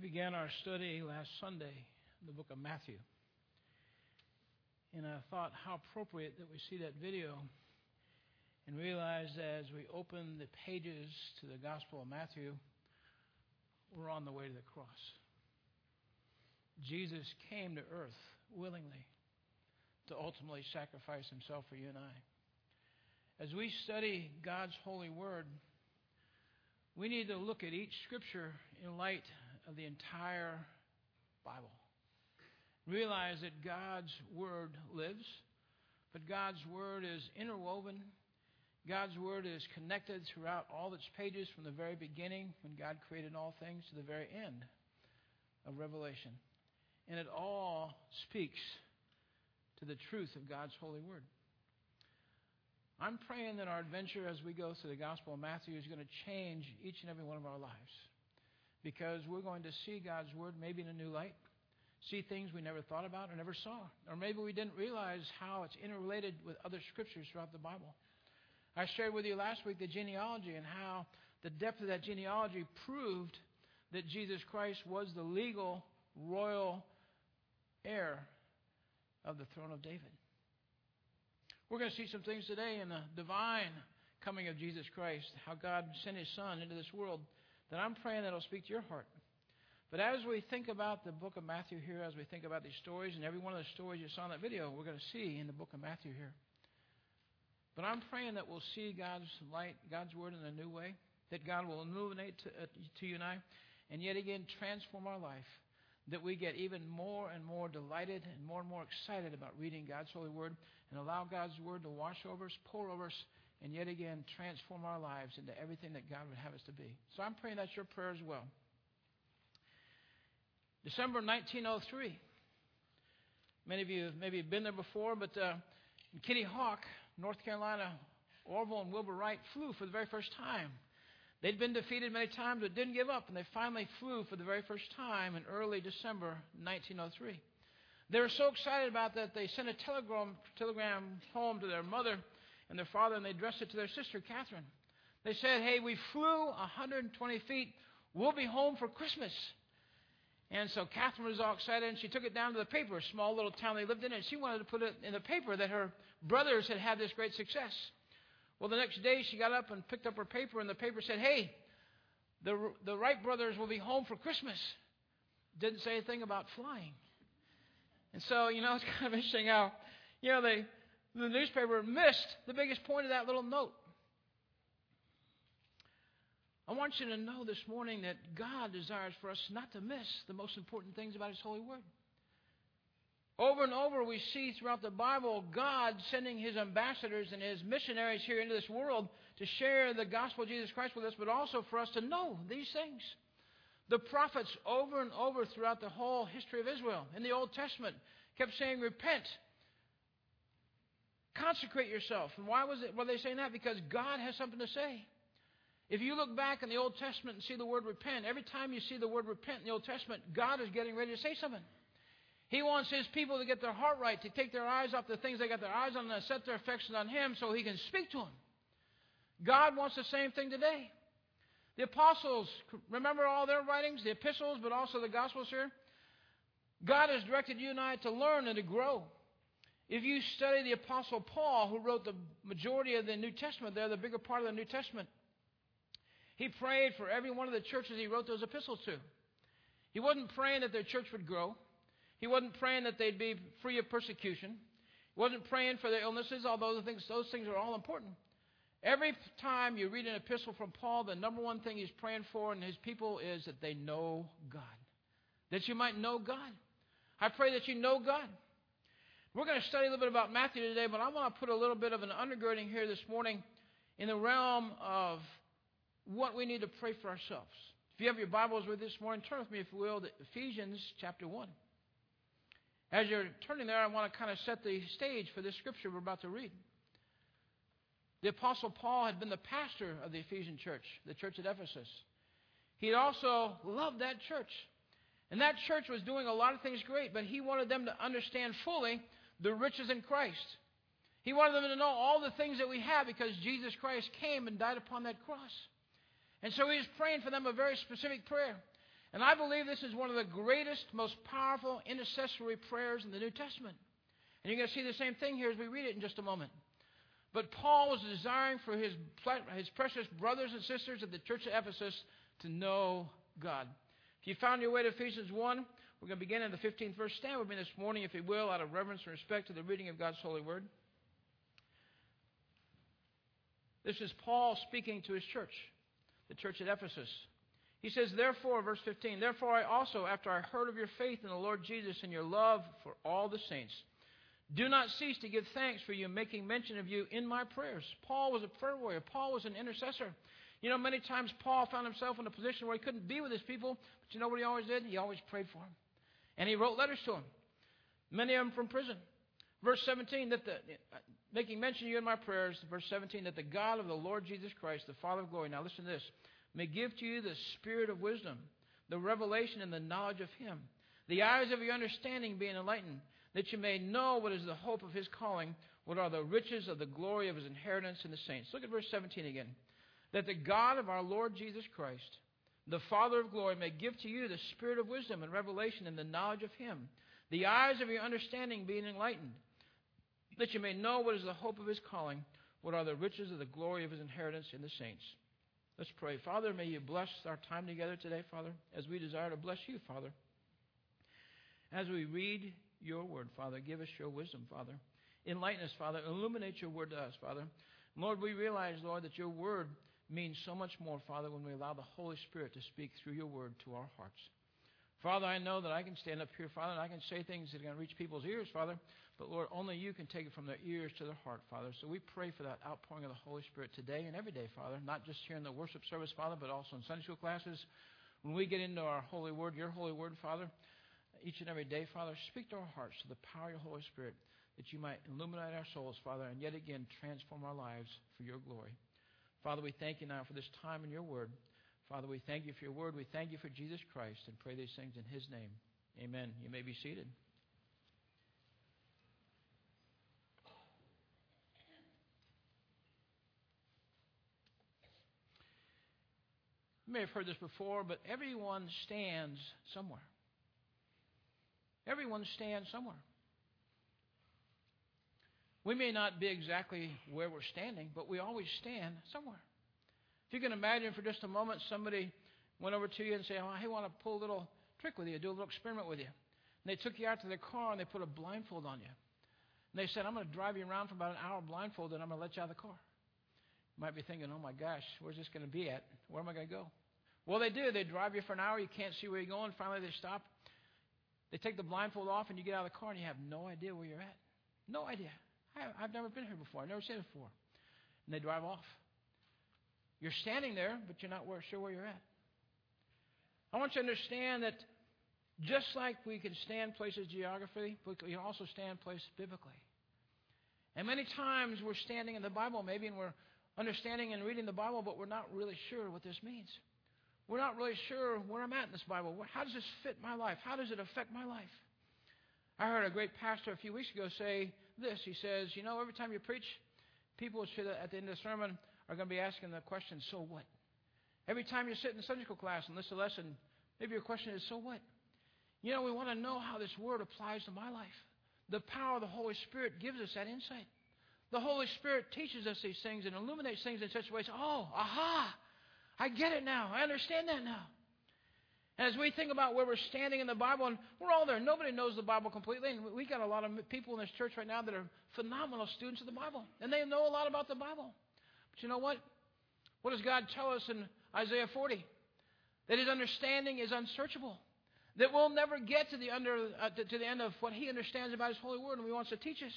We began our study last Sunday in the book of Matthew. And I thought how appropriate that we see that video and realize as we open the pages to the Gospel of Matthew, we're on the way to the cross. Jesus came to earth willingly to ultimately sacrifice himself for you and I. As we study God's holy word, we need to look at each scripture in light of the entire Bible. Realize that God's Word lives, but God's Word is interwoven. God's Word is connected throughout all its pages from the very beginning, when God created all things, to the very end of Revelation. And it all speaks to the truth of God's holy Word. I'm praying that our adventure as we go through the Gospel of Matthew is going to change each and every one of our lives because we're going to see God's Word maybe in a new light, see things we never thought about or never saw. Or maybe we didn't realize how it's interrelated with other scriptures throughout the Bible. I shared with you last week the genealogy and how the depth of that genealogy proved that Jesus Christ was the legal royal heir of the throne of David. We're going to see some things today in the divine coming of Jesus Christ, how God sent his Son into this world that I'm praying that'll speak to your heart. But as we think about the book of Matthew here, as we think about these stories, and every one of the stories you saw in that video, we're going to see in the book of Matthew here. But I'm praying that we'll see God's light, God's word in a new way, that God will illuminate to, uh, to you and I, and yet again transform our life, that we get even more and more delighted and more and more excited about reading God's holy word, and allow God's word to wash over us, pour over us, and yet again transform our lives into everything that God would have us to be. So I'm praying that's your prayer as well. December 1903. Many of you have maybe been there before, but uh, in Kitty Hawk, North Carolina, Orville and Wilbur Wright flew for the very first time. They'd been defeated many times but didn't give up, and they finally flew for the very first time in early December 1903. They were so excited about that they sent a telegram, telegram home to their mother and their father, and they addressed it to their sister, Katharine. They said, Hey, we flew 120 feet. We'll be home for Christmas. And so Katharine was all excited, and she took it down to the paper, a small little town they lived in, and she wanted to put it in the paper that her brothers had had this great success. Well, the next day she got up and picked up her paper, and the paper said, Hey, the, the Wright brothers will be home for Christmas. Didn't say anything about flying. And so, you know, it's kind of interesting how, you know, they, the newspaper missed the biggest point of that little note. I want you to know this morning that God desires for us not to miss the most important things about His holy word. Over and over, we see throughout the Bible God sending His ambassadors and His missionaries here into this world to share the gospel of Jesus Christ with us, but also for us to know these things. The prophets, over and over throughout the whole history of Israel in the Old Testament, kept saying, Repent, Consecrate yourself. And why was it, were they saying that? Because God has something to say. If you look back in the Old Testament and see the word repent, every time you see the word repent in the Old Testament, God is getting ready to say something. He wants His people to get their heart right, to take their eyes off the things they got their eyes on and set their affections on Him so He can speak to them. God wants the same thing today. The apostles, remember all their writings, the epistles, but also the gospels here? God has directed you and I to learn and to grow. If you study the Apostle Paul, who wrote the majority of the New Testament, there, the bigger part of the New Testament, he prayed for every one of the churches he wrote those epistles to. He wasn't praying that their church would grow. He wasn't praying that they'd be free of persecution. He wasn't praying for their illnesses, although the things, those things are all important. Every time you read an epistle from Paul, the number one thing he's praying for in his people is that they know God. That you might know God. I pray that you know God. We're going to study a little bit about Matthew today, but I want to put a little bit of an undergirding here this morning in the realm of what we need to pray for ourselves. If you have your Bibles with this morning, turn with me, if you will, to Ephesians chapter 1. As you're turning there, I want to kind of set the stage for this scripture we're about to read. The Apostle Paul had been the pastor of the Ephesian church, the church at Ephesus. He had also loved that church. And that church was doing a lot of things great, but he wanted them to understand fully the riches in Christ. He wanted them to know all the things that we have because Jesus Christ came and died upon that cross. And so he was praying for them a very specific prayer. And I believe this is one of the greatest, most powerful intercessory prayers in the New Testament. And you're going to see the same thing here as we read it in just a moment. But Paul was desiring for his, his precious brothers and sisters at the church of Ephesus to know God. If you found your way to Ephesians 1, we're going to begin in the 15th verse. Stand with me this morning, if you will, out of reverence and respect to the reading of God's holy word. This is Paul speaking to his church, the church at Ephesus. He says, Therefore, verse 15, Therefore I also, after I heard of your faith in the Lord Jesus and your love for all the saints, do not cease to give thanks for you, making mention of you in my prayers. Paul was a prayer warrior. Paul was an intercessor. You know, many times Paul found himself in a position where he couldn't be with his people, but you know what he always did? He always prayed for them. And he wrote letters to them, many of them from prison. Verse 17, that the, making mention of you in my prayers, verse 17, that the God of the Lord Jesus Christ, the Father of glory, now listen to this, may give to you the spirit of wisdom, the revelation and the knowledge of him, the eyes of your understanding being enlightened, that you may know what is the hope of his calling, what are the riches of the glory of his inheritance in the saints. Look at verse 17 again. That the God of our Lord Jesus Christ, the Father of glory, may give to you the spirit of wisdom and revelation and the knowledge of him, the eyes of your understanding being enlightened, that you may know what is the hope of his calling, what are the riches of the glory of his inheritance in the saints. Let's pray. Father, may you bless our time together today, Father, as we desire to bless you, Father. As we read your word, Father. Give us your wisdom, Father. Enlighten us, Father. Illuminate your word to us, Father. Lord, we realize, Lord, that your word means so much more, Father, when we allow the Holy Spirit to speak through your word to our hearts. Father, I know that I can stand up here, Father, and I can say things that are going to reach people's ears, Father, but Lord, only you can take it from their ears to their heart, Father. So we pray for that outpouring of the Holy Spirit today and every day, Father, not just here in the worship service, Father, but also in Sunday school classes. When we get into our holy word, your holy word, Father, each and every day, Father, speak to our hearts to the power of your Holy Spirit that you might illuminate our souls, Father, and yet again transform our lives for your glory. Father, we thank you now for this time in your word. Father, we thank you for your word. We thank you for Jesus Christ and pray these things in his name. Amen. You may be seated. You may have heard this before, but everyone stands somewhere. Everyone stands somewhere. We may not be exactly where we're standing, but we always stand somewhere. If you can imagine for just a moment somebody went over to you and said, oh, I want to pull a little trick with you, do a little experiment with you. And they took you out to their car and they put a blindfold on you. And they said, I'm going to drive you around for about an hour blindfolded and I'm going to let you out of the car. You might be thinking, oh my gosh, where's this going to be at? Where am I going to go? Well, they do. They drive you for an hour. You can't see where you're going. Finally, they stop. They take the blindfold off, and you get out of the car, and you have no idea where you're at. No idea. I, have never been here before. I've never seen it before. And they drive off. You're standing there, but you're not sure where you're at. I want you to understand that just like we can stand places geographically, we can also stand places biblically. And many times we're standing in the Bible, maybe, and we're understanding and reading the Bible, but we're not really sure what this means. We're not really sure where I'm at in this Bible. How does this fit my life? How does it affect my life? I heard a great pastor a few weeks ago say this. He says, You know, every time you preach, people should, at the end of the sermon are going to be asking the question, So what? Every time you sit in the Sunday school class and listen to a lesson, maybe your question is, So what? You know, we want to know how this word applies to my life. The power of the Holy Spirit gives us that insight. The Holy Spirit teaches us these things and illuminates things in such ways. Oh, aha! I get it now. I understand that now. And as we think about where we're standing in the Bible, and we're all there, nobody knows the Bible completely. And we got a lot of people in this church right now that are phenomenal students of the Bible, and they know a lot about the Bible. But you know what? What does God tell us in Isaiah 40? That His understanding is unsearchable. That we'll never get to the under uh, to, the end of what He understands about His holy word, and He wants to teach us.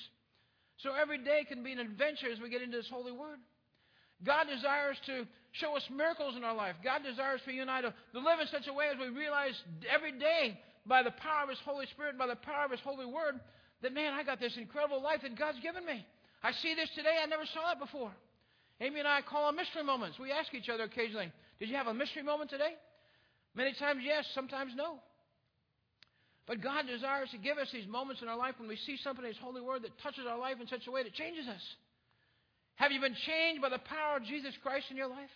So every day can be an adventure as we get into His holy word. God desires to show us miracles in our life. God desires for you and I to, to live in such a way as we realize every day by the power of His Holy Spirit, by the power of His Holy Word, that, man, I got this incredible life that God's given me. I see this today. I never saw it before. Amy and I call them mystery moments. We ask each other occasionally, Did you have a mystery moment today? Many times, yes. Sometimes, no. But God desires to give us these moments in our life when we see something in His holy word that touches our life in such a way that changes us. Have you been changed by the power of Jesus Christ in your life?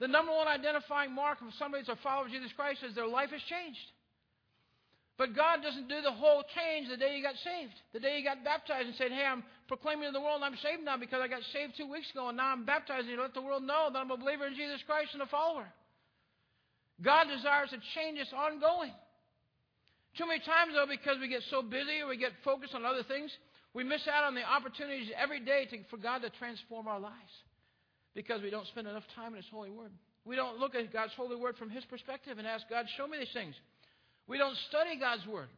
The number one identifying mark of somebody that's a follower of Jesus Christ is their life has changed. But God doesn't do the whole change the day you got saved. The day you got baptized and said, Hey, I'm proclaiming to the world I'm saved now because I got saved two weeks ago and now I'm baptized and you let the world know that I'm a believer in Jesus Christ and a follower. God desires to change us ongoing. Too many times, though, because we get so busy or we get focused on other things, we miss out on the opportunities every day to, for God to transform our lives because we don't spend enough time in His holy word. We don't look at God's holy word from His perspective and ask God, show me these things. We don't study God's word.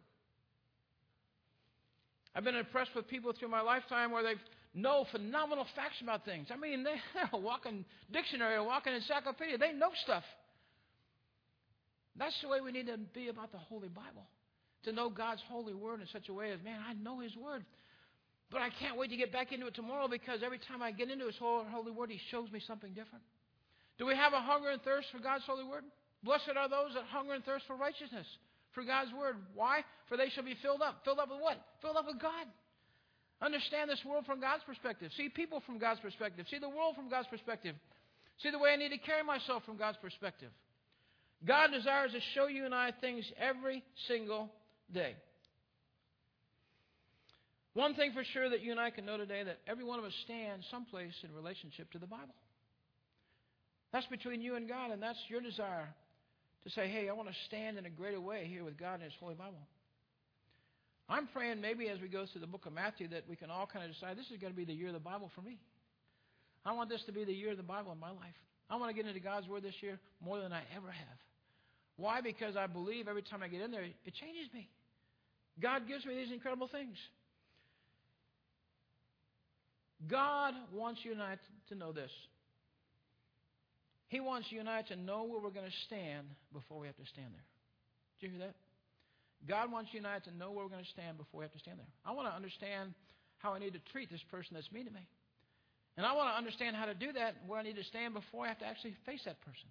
I've been impressed with people through my lifetime where they know phenomenal facts about things. I mean, they're a walking dictionary, a walking encyclopedia. They know stuff. That's the way we need to be about the Holy Bible. To know God's holy word in such a way as, man, I know His word. But I can't wait to get back into it tomorrow because every time I get into His holy word, He shows me something different. Do we have a hunger and thirst for God's holy word? Blessed are those that hunger and thirst for righteousness, for God's word. Why? For they shall be filled up. Filled up with what? Filled up with God. Understand this world from God's perspective. See people from God's perspective. See the world from God's perspective. See the way I need to carry myself from God's perspective. God desires to show you and I things every single day. One thing for sure that you and I can know today that every one of us stands someplace in relationship to the Bible. That's between you and God, and that's your desire to say, hey, I want to stand in a greater way here with God in His Holy Bible. I'm praying maybe as we go through the book of Matthew that we can all kind of decide this is going to be the year of the Bible for me. I want this to be the year of the Bible in my life. I want to get into God's Word this year more than I ever have. Why? Because I believe every time I get in there, it changes me. God gives me these incredible things. God wants you and I to know this. He wants you and I to know where we're going to stand before we have to stand there. Did you hear that? God wants you and I to know where we're going to stand before we have to stand there. I want to understand how I need to treat this person that's mean to me. And I want to understand how to do that, where I need to stand before I have to actually face that person.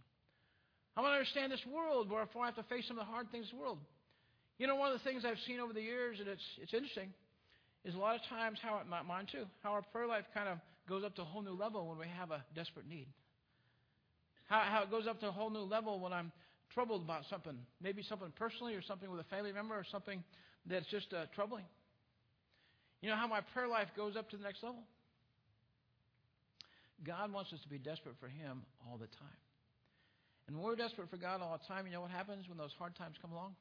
I want to understand this world before I have to face some of the hard things in the world. You know, one of the things I've seen over the years, and it's, it's interesting, is a lot of times how, mine too, how our prayer life kind of goes up to a whole new level when we have a desperate need. How, how it goes up to a whole new level when I'm troubled about something, maybe something personally or something with a family member or something that's just uh, troubling. You know how my prayer life goes up to the next level? God wants us to be desperate for Him all the time. And when we're desperate for God all the time, you know what happens when those hard times come along?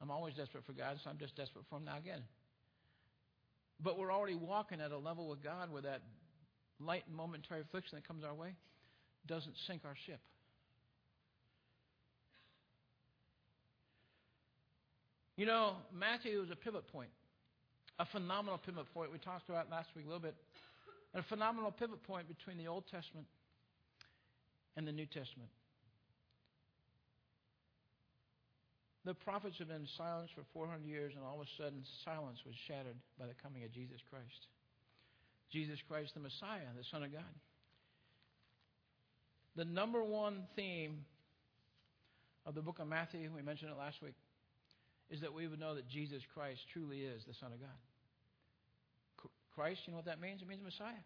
I'm always desperate for God, so I'm just desperate for Him now again. But we're already walking at a level with God where that light and momentary affliction that comes our way doesn't sink our ship. You know, Matthew is a pivot point, a phenomenal pivot point. We talked about last week a little bit. And a phenomenal pivot point between the Old Testament and the New Testament. The prophets have been silenced for 400 years, and all of a sudden, silence was shattered by the coming of Jesus Christ. Jesus Christ, the Messiah, the Son of God. The number one theme of the book of Matthew, we mentioned it last week, is that we would know that Jesus Christ truly is the Son of God. Christ, you know what that means? It means Messiah.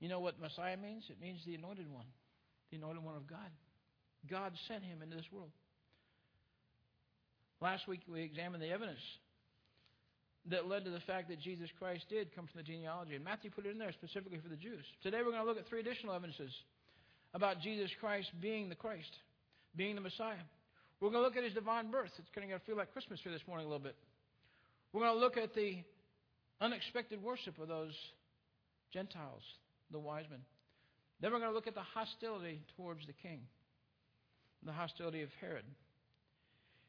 You know what Messiah means? It means the anointed one, the anointed one of God. God sent him into this world. Last week we examined the evidence that led to the fact that Jesus Christ did come from the genealogy. And Matthew put it in there specifically for the Jews. Today we're going to look at three additional evidences about Jesus Christ being the Christ, being the Messiah. We're going to look at his divine birth. It's going to feel like Christmas here this morning a little bit. We're going to look at the unexpected worship of those Gentiles, the wise men. Then we're going to look at the hostility towards the king, the hostility of Herod.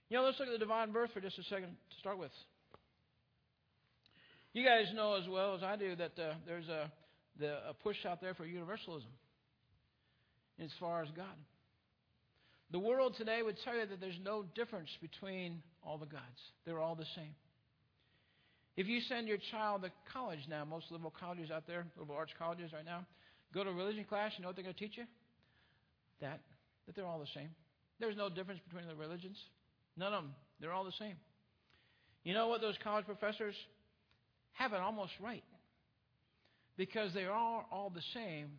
You know, let's look at the divine birth for just a second to start with. You guys know as well as I do that uh, there's a, the, a push out there for universalism as far as God. The world today would tell you that there's no difference between all the gods. They're all the same. If you send your child to college now, most liberal colleges out there, liberal arts colleges right now, go to a religion class, you know what they're going to teach you? That, that they're all the same. There's no difference between the religions. None of them. They're all the same. You know what? Those college professors have it almost right. Because they are all the same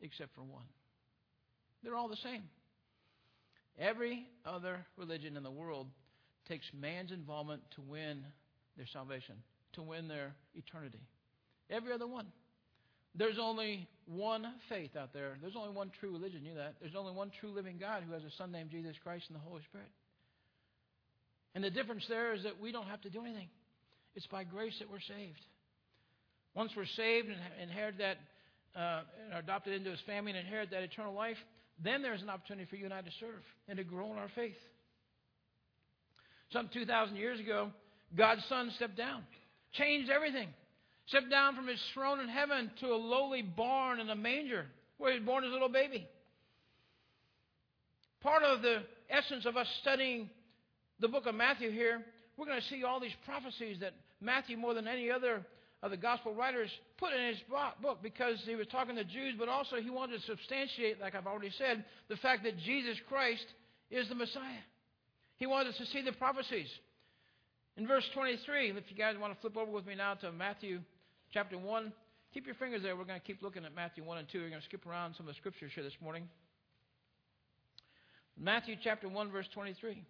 except for one. They're all the same. Every other religion in the world takes man's involvement to win their salvation, to win their eternity. Every other one. There's only one faith out there. There's only one true religion. You know that. There's only one true living God who has a Son named Jesus Christ and the Holy Spirit. And the difference there is that we don't have to do anything. It's by grace that we're saved. Once we're saved and inherit that, uh, and adopted into His family and inherit that eternal life, then there's an opportunity for you and I to serve and to grow in our faith. Some 2,000 years ago, God's Son stepped down, changed everything. Stepped down from his throne in heaven to a lowly barn in a manger where he was born as a little baby. Part of the essence of us studying the book of Matthew here, we're going to see all these prophecies that Matthew, more than any other of the gospel writers, put in his book because he was talking to Jews, but also he wanted to substantiate, like I've already said, the fact that Jesus Christ is the Messiah. He wanted us to see the prophecies. In verse 23, if you guys want to flip over with me now to Matthew chapter 1. Keep your fingers there. We're going to keep looking at Matthew 1 and 2. We're going to skip around some of the scriptures here this morning. Matthew chapter 1, verse 23.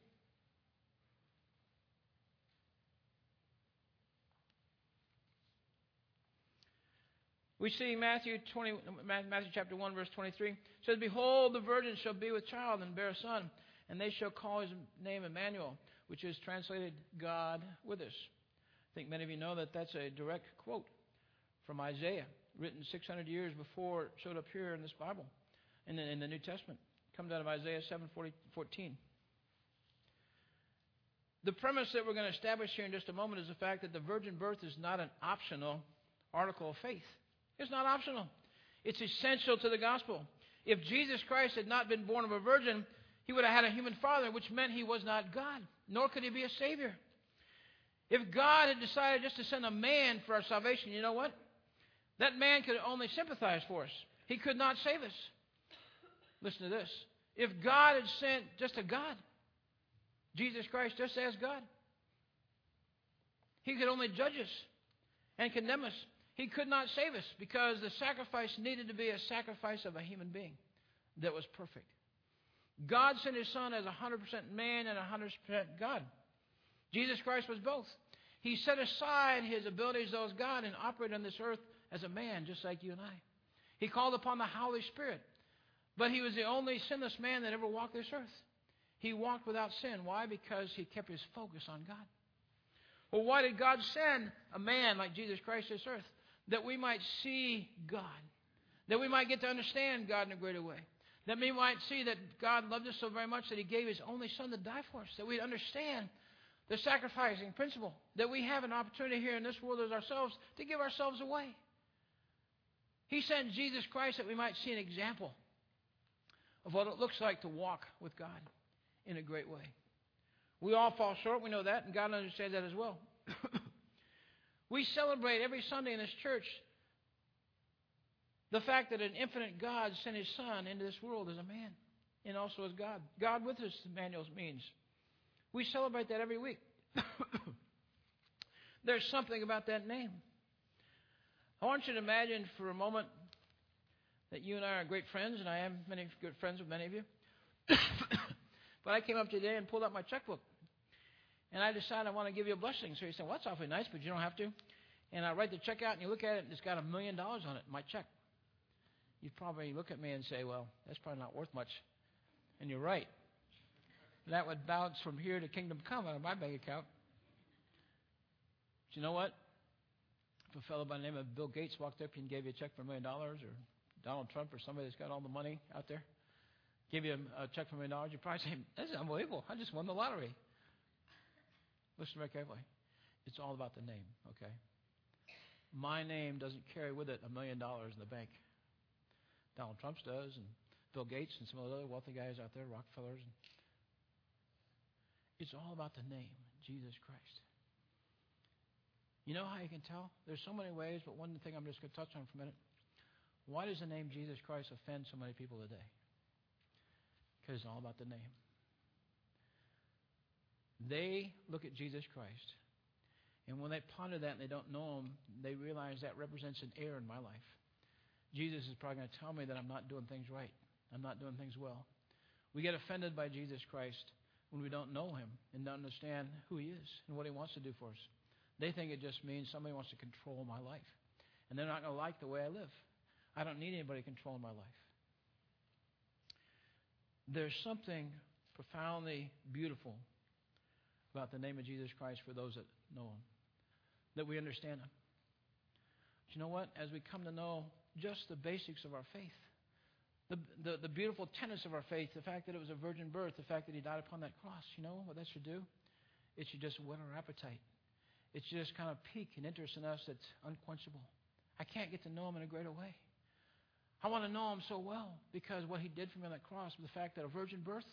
We see Matthew 20, Matthew chapter 1, verse 23 says, Behold, the virgin shall be with child and bear a son, and they shall call his name Emmanuel, which is translated God with us. I think many of you know that that's a direct quote from Isaiah, written 600 years before it showed up here in this Bible, in the, in the New Testament. It comes out of Isaiah 7 14. The premise that we're going to establish here in just a moment is the fact that the virgin birth is not an optional article of faith. It's not optional. It's essential to the gospel. If Jesus Christ had not been born of a virgin, he would have had a human father, which meant he was not God, nor could he be a Savior. If God had decided just to send a man for our salvation, you know what? That man could only sympathize for us. He could not save us. Listen to this. If God had sent just a God, Jesus Christ just as God, he could only judge us and condemn us. He could not save us because the sacrifice needed to be a sacrifice of a human being that was perfect. God sent his son as 100% man and 100% God. Jesus Christ was both. He set aside his abilities as God and operated on this earth as a man, just like you and I. He called upon the Holy Spirit. But he was the only sinless man that ever walked this earth. He walked without sin. Why? Because he kept his focus on God. Well, why did God send a man like Jesus Christ to this earth? That we might see God. That we might get to understand God in a greater way. That we might see that God loved us so very much that he gave his only son to die for us. That we'd understand the sacrificing principle. That we have an opportunity here in this world as ourselves to give ourselves away. He sent Jesus Christ that we might see an example of what it looks like to walk with God in a great way. We all fall short, we know that, and God understands that as well. we celebrate every Sunday in this church the fact that an infinite God sent his Son into this world as a man and also as God. God with us, Emmanuel means. We celebrate that every week. There's something about that name. I want you to imagine for a moment that you and I are great friends, and I am many good friends with many of you. but I came up today and pulled out my checkbook. And I decided I want to give you a blessing. So he said, Well, that's awfully nice, but you don't have to. And I write the check out, and you look at it, and it's got a million dollars on it, my check. You'd probably look at me and say, Well, that's probably not worth much. And you're right. That would bounce from here to kingdom come out of my bank account. But you know what? if a fellow by the name of Bill Gates walked up and gave you a check for a million dollars, or Donald Trump, or somebody that's got all the money out there, give you a, a check for a million dollars, you'd probably say, that's unbelievable! I just won the lottery." Listen very carefully. It's all about the name, okay? My name doesn't carry with it a million dollars in the bank. Donald Trump's does, and Bill Gates and some of the other wealthy guys out there, Rockefellers. It's all about the name, Jesus Christ. You know how you can tell? There's so many ways, but one thing I'm just going to touch on for a minute. Why does the name Jesus Christ offend so many people today? Because it's all about the name. They look at Jesus Christ, and when they ponder that and they don't know him, they realize that represents an error in my life. Jesus is probably going to tell me that I'm not doing things right. I'm not doing things well. We get offended by Jesus Christ when we don't know him and don't understand who he is and what he wants to do for us. They think it just means somebody wants to control my life. And they're not going to like the way I live. I don't need anybody controlling my life. There's something profoundly beautiful about the name of Jesus Christ for those that know him, that we understand him. But you know what? As we come to know just the basics of our faith, the, the, the beautiful tenets of our faith, the fact that it was a virgin birth, the fact that he died upon that cross, you know what that should do? It should just whet our appetite. It should just kind of pique an interest in us that's unquenchable. I can't get to know him in a greater way. I want to know him so well because what he did for me on that cross, the fact that a virgin birth,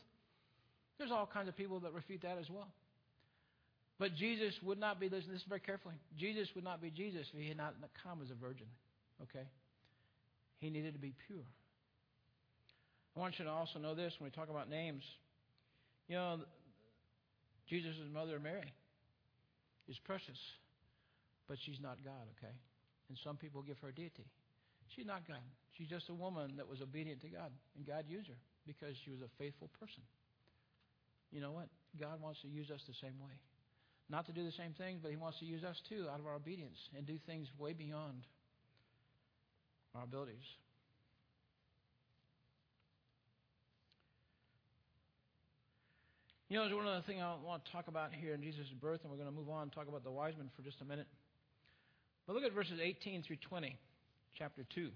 there's all kinds of people that refute that as well. But Jesus would not be, listen this very carefully, Jesus would not be Jesus if he had not come as a virgin. Okay? He needed to be pure. I want you to also know this when we talk about names. You know, Jesus' mother, Mary, is precious, but she's not God, okay? And some people give her deity. She's not God. She's just a woman that was obedient to God, and God used her because she was a faithful person. You know what? God wants to use us the same way. Not to do the same things, but He wants to use us too out of our obedience and do things way beyond our abilities. You know, there's one other thing I want to talk about here in Jesus' birth, and we're going to move on and talk about the wise men for just a minute. But look at verses 18 through 20, chapter 2.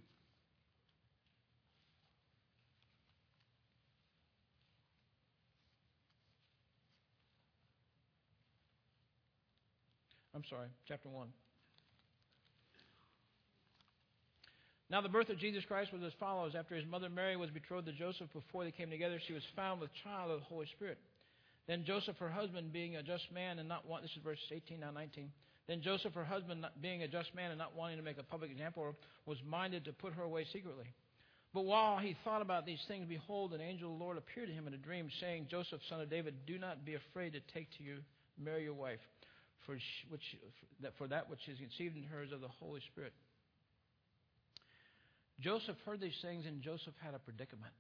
I'm sorry, chapter 1. Now, the birth of Jesus Christ was as follows. After his mother Mary was betrothed to Joseph, before they came together, she was found with child of the Holy Spirit. Then Joseph, her husband, being a just man and not want, this is verse 18 now 19. Then Joseph, her husband, being a just man and not wanting to make a public example, was minded to put her away secretly. But while he thought about these things, behold, an angel of the Lord appeared to him in a dream, saying, Joseph, son of David, do not be afraid to take to you Mary your wife, for, which, for that which is conceived in her is of the Holy Spirit. Joseph heard these things, and Joseph had a predicament.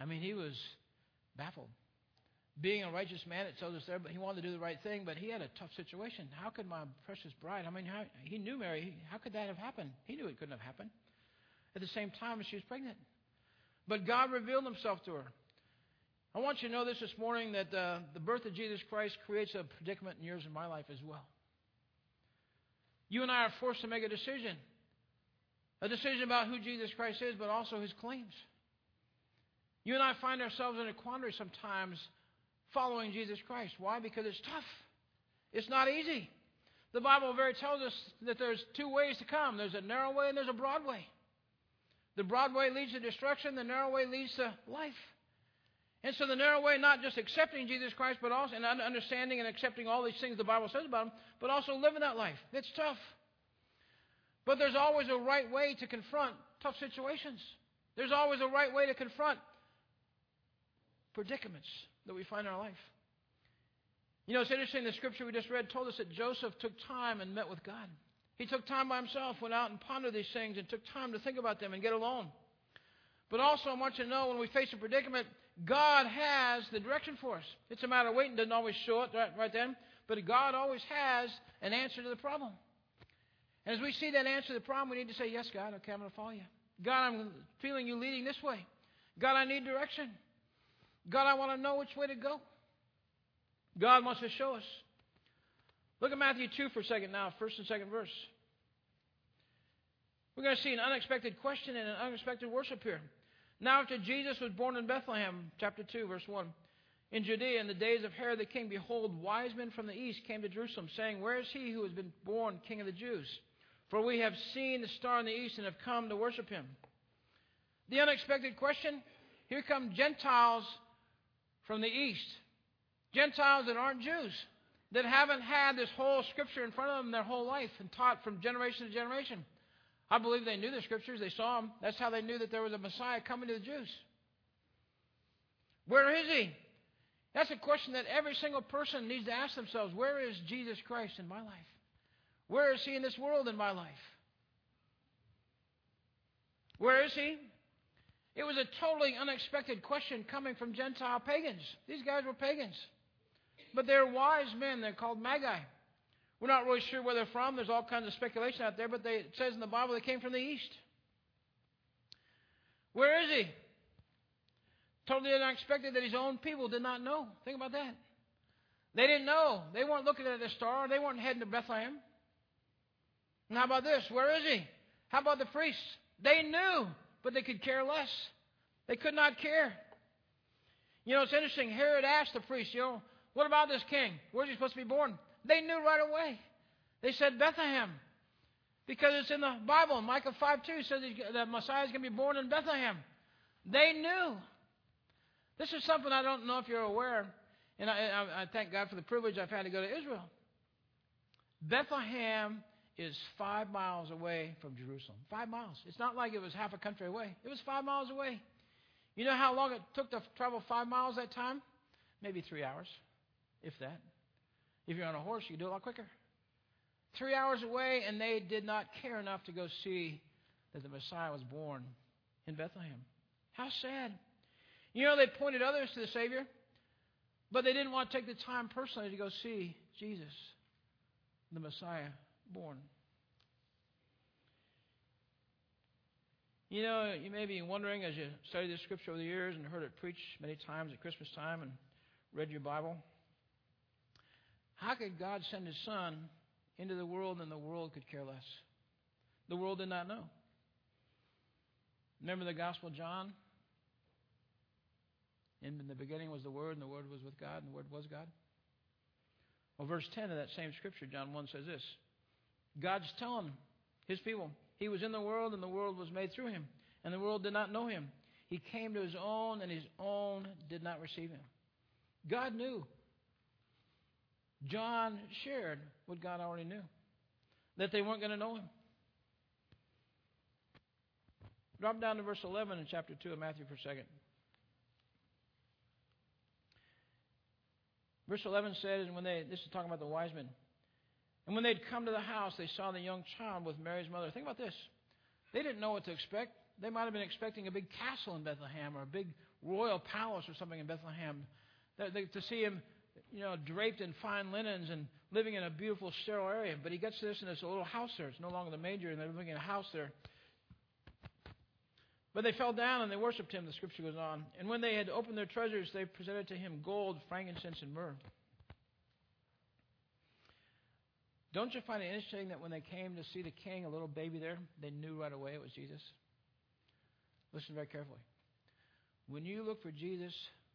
I mean, he was baffled being a righteous man, it tells us there, but he wanted to do the right thing, but he had a tough situation. How could my precious bride, I mean, how, he knew Mary. How could that have happened? He knew it couldn't have happened. At the same time, she was pregnant. But God revealed himself to her. I want you to know this this morning that uh, the birth of Jesus Christ creates a predicament in yours and my life as well. You and I are forced to make a decision a decision about who Jesus Christ is, but also his claims. You and I find ourselves in a quandary sometimes following Jesus Christ. Why? Because it's tough. It's not easy. The Bible very tells us that there's two ways to come. There's a narrow way and there's a broad way. The broad way leads to destruction. The narrow way leads to life. And so the narrow way, not just accepting Jesus Christ, but also and understanding and accepting all these things the Bible says about him, but also living that life. It's tough. But there's always a right way to confront tough situations. There's always a right way to confront predicaments that we find in our life. You know, it's interesting. The scripture we just read told us that Joseph took time and met with God. He took time by himself, went out and pondered these things, and took time to think about them and get alone. But also, I want you to know when we face a predicament, God has the direction for us. It's a matter of waiting. Doesn't always show it right, right then, but God always has an answer to the problem. And as we see that answer to the problem, we need to say, Yes, God, okay, I'm going to follow you. God, I'm feeling you leading this way. God, I need direction. God, I want to know which way to go. God wants to show us. Look at Matthew 2 for a second now, first and second verse. We're going to see an unexpected question and an unexpected worship here. Now, after Jesus was born in Bethlehem, chapter 2, verse 1, in Judea in the days of Herod the king, behold, wise men from the east came to Jerusalem, saying, Where is he who has been born king of the Jews? For we have seen the star in the east and have come to worship him. The unexpected question here come Gentiles from the east. Gentiles that aren't Jews, that haven't had this whole scripture in front of them their whole life and taught from generation to generation. I believe they knew the scriptures, they saw them. That's how they knew that there was a Messiah coming to the Jews. Where is he? That's a question that every single person needs to ask themselves. Where is Jesus Christ in my life? Where is he in this world in my life? Where is he? It was a totally unexpected question coming from Gentile pagans. These guys were pagans. But they're wise men. They're called magi. We're not really sure where they're from. There's all kinds of speculation out there, but they, it says in the Bible they came from the east. Where is he? Totally unexpected that his own people did not know. Think about that. They didn't know. They weren't looking at the star. They weren't heading to Bethlehem. And how about this? Where is he? How about the priests? They knew, but they could care less. They could not care. You know, it's interesting. Herod asked the priests, you know, what about this king? Where's he supposed to be born? They knew right away. They said Bethlehem. Because it's in the Bible. Micah 5 2 says that Messiah is going to be born in Bethlehem. They knew. This is something I don't know if you're aware, and I, I, I thank God for the privilege I've had to go to Israel. Bethlehem is five miles away from Jerusalem. Five miles. It's not like it was half a country away. It was five miles away. You know how long it took to travel five miles that time? Maybe three hours, if that. If you're on a horse, you do it a lot quicker. Three hours away, and they did not care enough to go see that the Messiah was born in Bethlehem. How sad. You know, they pointed others to the Savior, but they didn't want to take the time personally to go see Jesus, the Messiah, born. You know, you may be wondering as you study this scripture over the years and heard it preached many times at Christmas time and read your Bible, how could God send His Son into the world and the world could care less? The world did not know. Remember the Gospel of John? In the beginning was the Word, and the Word was with God, and the Word was God. Well, verse 10 of that same scripture, John 1 says this God's telling his people, He was in the world, and the world was made through him, and the world did not know him. He came to his own, and his own did not receive him. God knew. John shared what God already knew that they weren't going to know him. Drop down to verse 11 in chapter 2 of Matthew for a second. Verse 11 says, and when they, this is talking about the wise men, and when they'd come to the house, they saw the young child with Mary's mother. Think about this. They didn't know what to expect. They might have been expecting a big castle in Bethlehem or a big royal palace or something in Bethlehem. to see him, you know, draped in fine linens and living in a beautiful sterile area. But he gets to this and there's a little house there. It's no longer the major, and they're living in a house there. But they fell down and they worshipped him, the scripture goes on. And when they had opened their treasures, they presented to him gold, frankincense, and myrrh. Don't you find it interesting that when they came to see the king, a little baby there, they knew right away it was Jesus? Listen very carefully. When you look for Jesus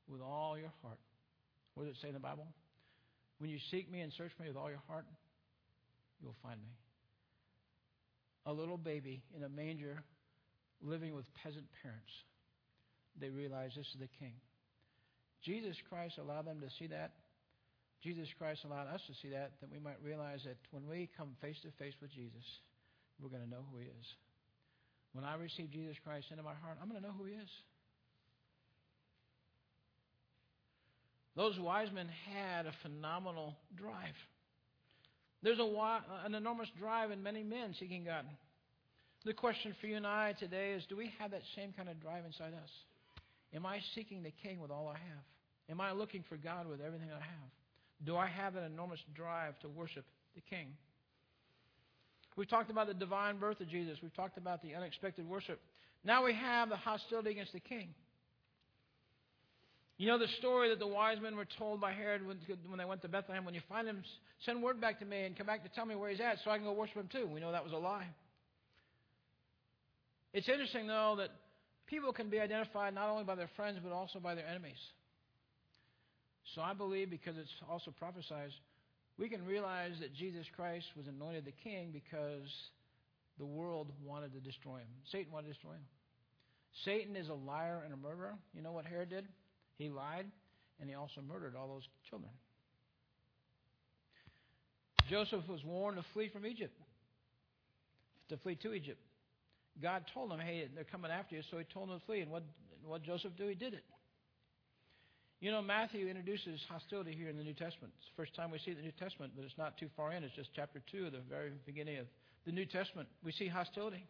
with all your heart, what does it say in the Bible? When you seek me and search me with all your heart, you'll find me. A little baby in a manger living with peasant parents. They realized this is the king. Jesus Christ allowed them to see that Jesus Christ allowed us to see that, that we might realize that when we come face to face with Jesus, we're going to know who He is. When I receive Jesus Christ into my heart, I'm going to know who He is. Those wise men had a phenomenal drive. There's a, an enormous drive in many men seeking God. The question for you and I today is do we have that same kind of drive inside us? Am I seeking the King with all I have? Am I looking for God with everything I have? Do I have an enormous drive to worship the King? We've talked about the divine birth of Jesus. We've talked about the unexpected worship. Now we have the hostility against the king. You know the story that the wise men were told by Herod when, they went to Bethlehem when you find him, send word back to me and come back to tell me where he's at so I can go worship him too. We know that was a lie. It's interesting, though, that people can be identified not only by their friends but also by their enemies. So I believe because it's also prophesied, we can realize that Jesus Christ was anointed the king because the world wanted to destroy him. Satan wanted to destroy him. Satan is a liar and a murderer. You know what Herod did? He lied and he also murdered all those children. Joseph was warned to flee from Egypt, to flee to Egypt. God told him, hey, they're coming after you, so he told him to flee. And what what Joseph do? He did it. You know, Matthew introduces hostility here in the New Testament. It's the first time we see the New Testament, but it's not too far in. It's just chapter 2, the very beginning of the New Testament. We see hostility.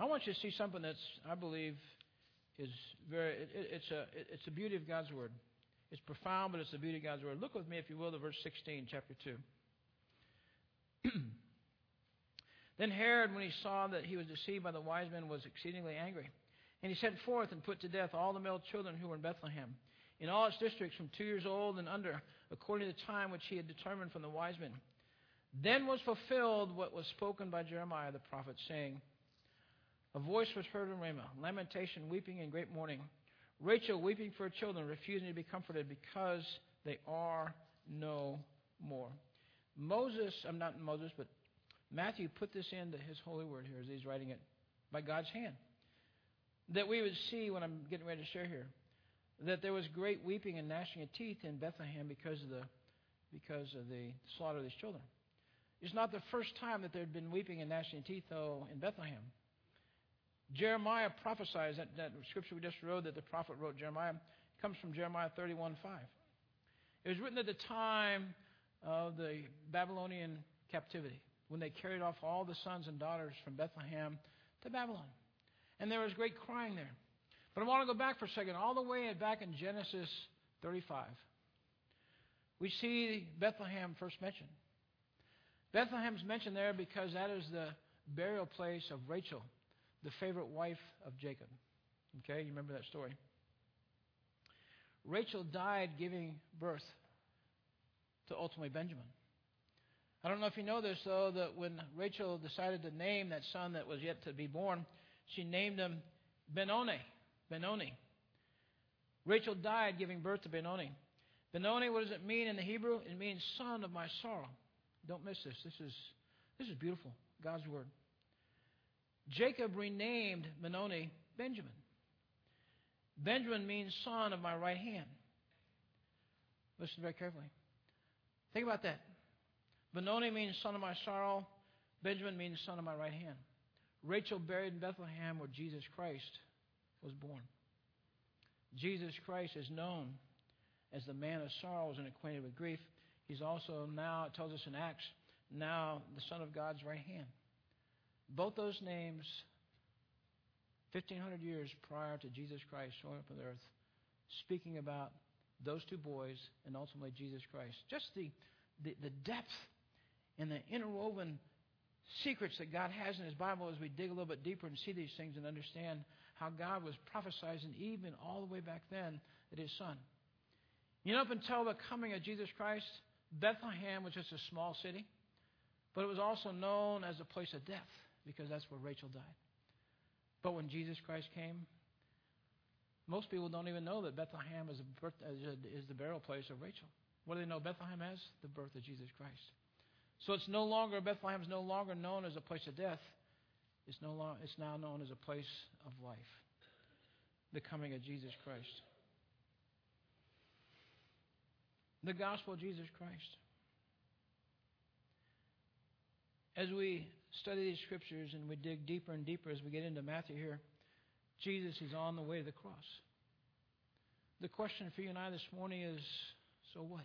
I want you to see something that's, I believe, is very, it, it, it's, a, it, it's the beauty of God's Word. It's profound, but it's the beauty of God's Word. Look with me, if you will, to verse 16, chapter 2. then Herod, when he saw that he was deceived by the wise men, was exceedingly angry. And he sent forth and put to death all the male children who were in Bethlehem, in all its districts from two years old and under, according to the time which he had determined from the wise men. Then was fulfilled what was spoken by Jeremiah the prophet, saying, A voice was heard in Ramah, lamentation, weeping, and great mourning. Rachel weeping for her children, refusing to be comforted because they are no more. Moses, I'm not Moses, but Matthew put this into his holy word here as he's writing it by God's hand. That we would see when I'm getting ready to share here that there was great weeping and gnashing of teeth in Bethlehem because of the because of the slaughter of these children. It's not the first time that there had been weeping and gnashing of teeth, though, in Bethlehem. Jeremiah prophesies that, that scripture we just read that the prophet wrote Jeremiah comes from Jeremiah 31 5. It was written at the time of the Babylonian captivity when they carried off all the sons and daughters from Bethlehem to Babylon. And there was great crying there. But I want to go back for a second, all the way back in Genesis 35. We see Bethlehem first mentioned. Bethlehem's mentioned there because that is the burial place of Rachel, the favorite wife of Jacob. Okay, you remember that story. Rachel died giving birth to ultimately Benjamin. I don't know if you know this, though, that when Rachel decided to name that son that was yet to be born, she named him Benoni. Benoni. Rachel died giving birth to Benoni. Benoni, what does it mean in the Hebrew? It means son of my sorrow. Don't miss this. This is, this is beautiful. God's word. Jacob renamed Benoni Benjamin. Benjamin means son of my right hand. Listen very carefully. Think about that. Benoni means son of my sorrow. Benjamin means son of my right hand. Rachel buried in Bethlehem where Jesus Christ was born. Jesus Christ is known as the man of sorrows and acquainted with grief. He's also now, it tells us in Acts, now the Son of God's right hand. Both those names, 1,500 years prior to Jesus Christ showing up on earth, speaking about those two boys and ultimately Jesus Christ. Just the, the, the depth and the interwoven secrets that God has in His Bible as we dig a little bit deeper and see these things and understand how God was prophesizing even all the way back then that His Son. You know, up until the coming of Jesus Christ, Bethlehem was just a small city, but it was also known as a place of death because that's where Rachel died. But when Jesus Christ came, most people don't even know that Bethlehem is, birth, is the burial place of Rachel. What do they know Bethlehem as? The birth of Jesus Christ. So it's no longer, Bethlehem is no longer known as a place of death. It's, no long, it's now known as a place of life. The coming of Jesus Christ. The gospel of Jesus Christ. As we study these scriptures and we dig deeper and deeper as we get into Matthew here, Jesus is on the way to the cross. The question for you and I this morning is so what?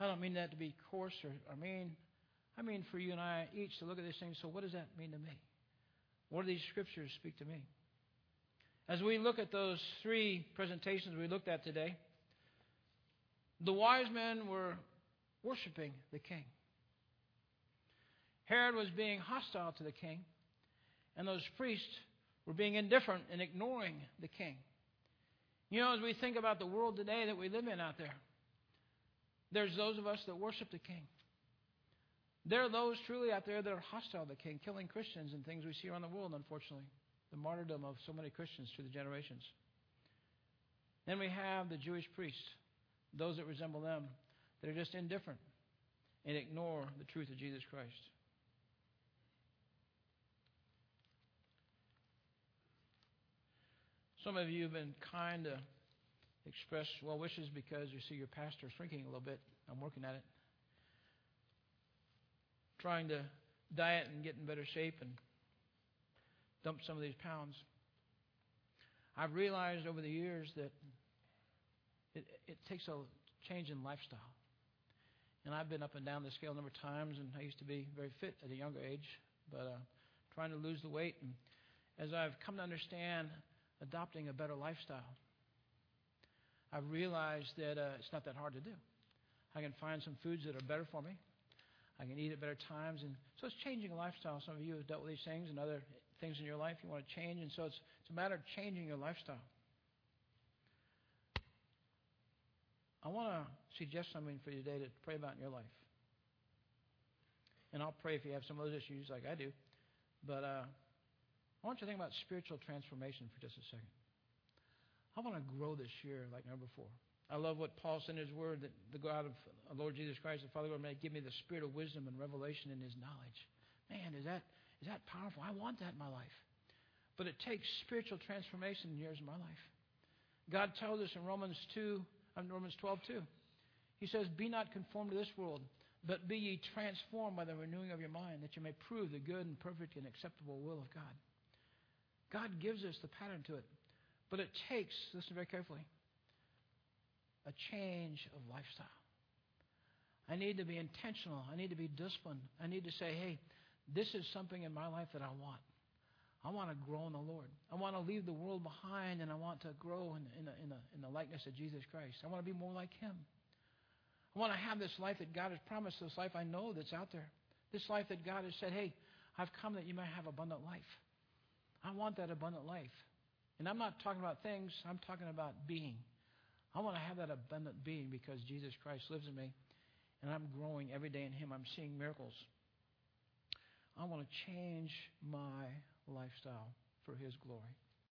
I don't mean that to be coarse or, or mean. I mean for you and I each to look at this thing. So, what does that mean to me? What do these scriptures speak to me? As we look at those three presentations we looked at today, the wise men were worshiping the king. Herod was being hostile to the king, and those priests were being indifferent and ignoring the king. You know, as we think about the world today that we live in out there, there's those of us that worship the king. There are those truly out there that are hostile to the king, killing Christians and things we see around the world, unfortunately. The martyrdom of so many Christians through the generations. Then we have the Jewish priests those that resemble them, that are just indifferent and ignore the truth of Jesus Christ. Some of you have been kind to express well wishes because you see your pastor shrinking a little bit. I'm working at it. Trying to diet and get in better shape and dump some of these pounds. I've realized over the years that it, it takes a change in lifestyle. And I've been up and down the scale a number of times, and I used to be very fit at a younger age, but uh, trying to lose the weight. And as I've come to understand adopting a better lifestyle, I've realized that uh, it's not that hard to do. I can find some foods that are better for me. I can eat at better times. And so it's changing a lifestyle. Some of you have dealt with these things and other things in your life you want to change. And so it's, it's a matter of changing your lifestyle. I want to suggest something for you today to pray about in your life. And I'll pray if you have some of those issues like I do. But uh, I want you to think about spiritual transformation for just a second. I want to grow this year like never before. I love what Paul said in his word that the God of Lord Jesus Christ, the Father, God, may give me the spirit of wisdom and revelation in his knowledge. Man, is that, is that powerful? I want that in my life. But it takes spiritual transformation in years of my life. God tells us in Romans 2, um, Romans 12, 2. He says, Be not conformed to this world, but be ye transformed by the renewing of your mind, that you may prove the good and perfect and acceptable will of God. God gives us the pattern to it. But it takes, listen very carefully, a change of lifestyle. I need to be intentional. I need to be disciplined. I need to say, hey, this is something in my life that I want. I want to grow in the Lord. I want to leave the world behind and I want to grow in, in, in, in the likeness of Jesus Christ. I want to be more like Him. I want to have this life that God has promised, this life I know that's out there. This life that God has said, hey, I've come that you may have abundant life. I want that abundant life. And I'm not talking about things, I'm talking about being. I want to have that abundant being because Jesus Christ lives in me and I'm growing every day in Him. I'm seeing miracles. I want to change my lifestyle for His glory.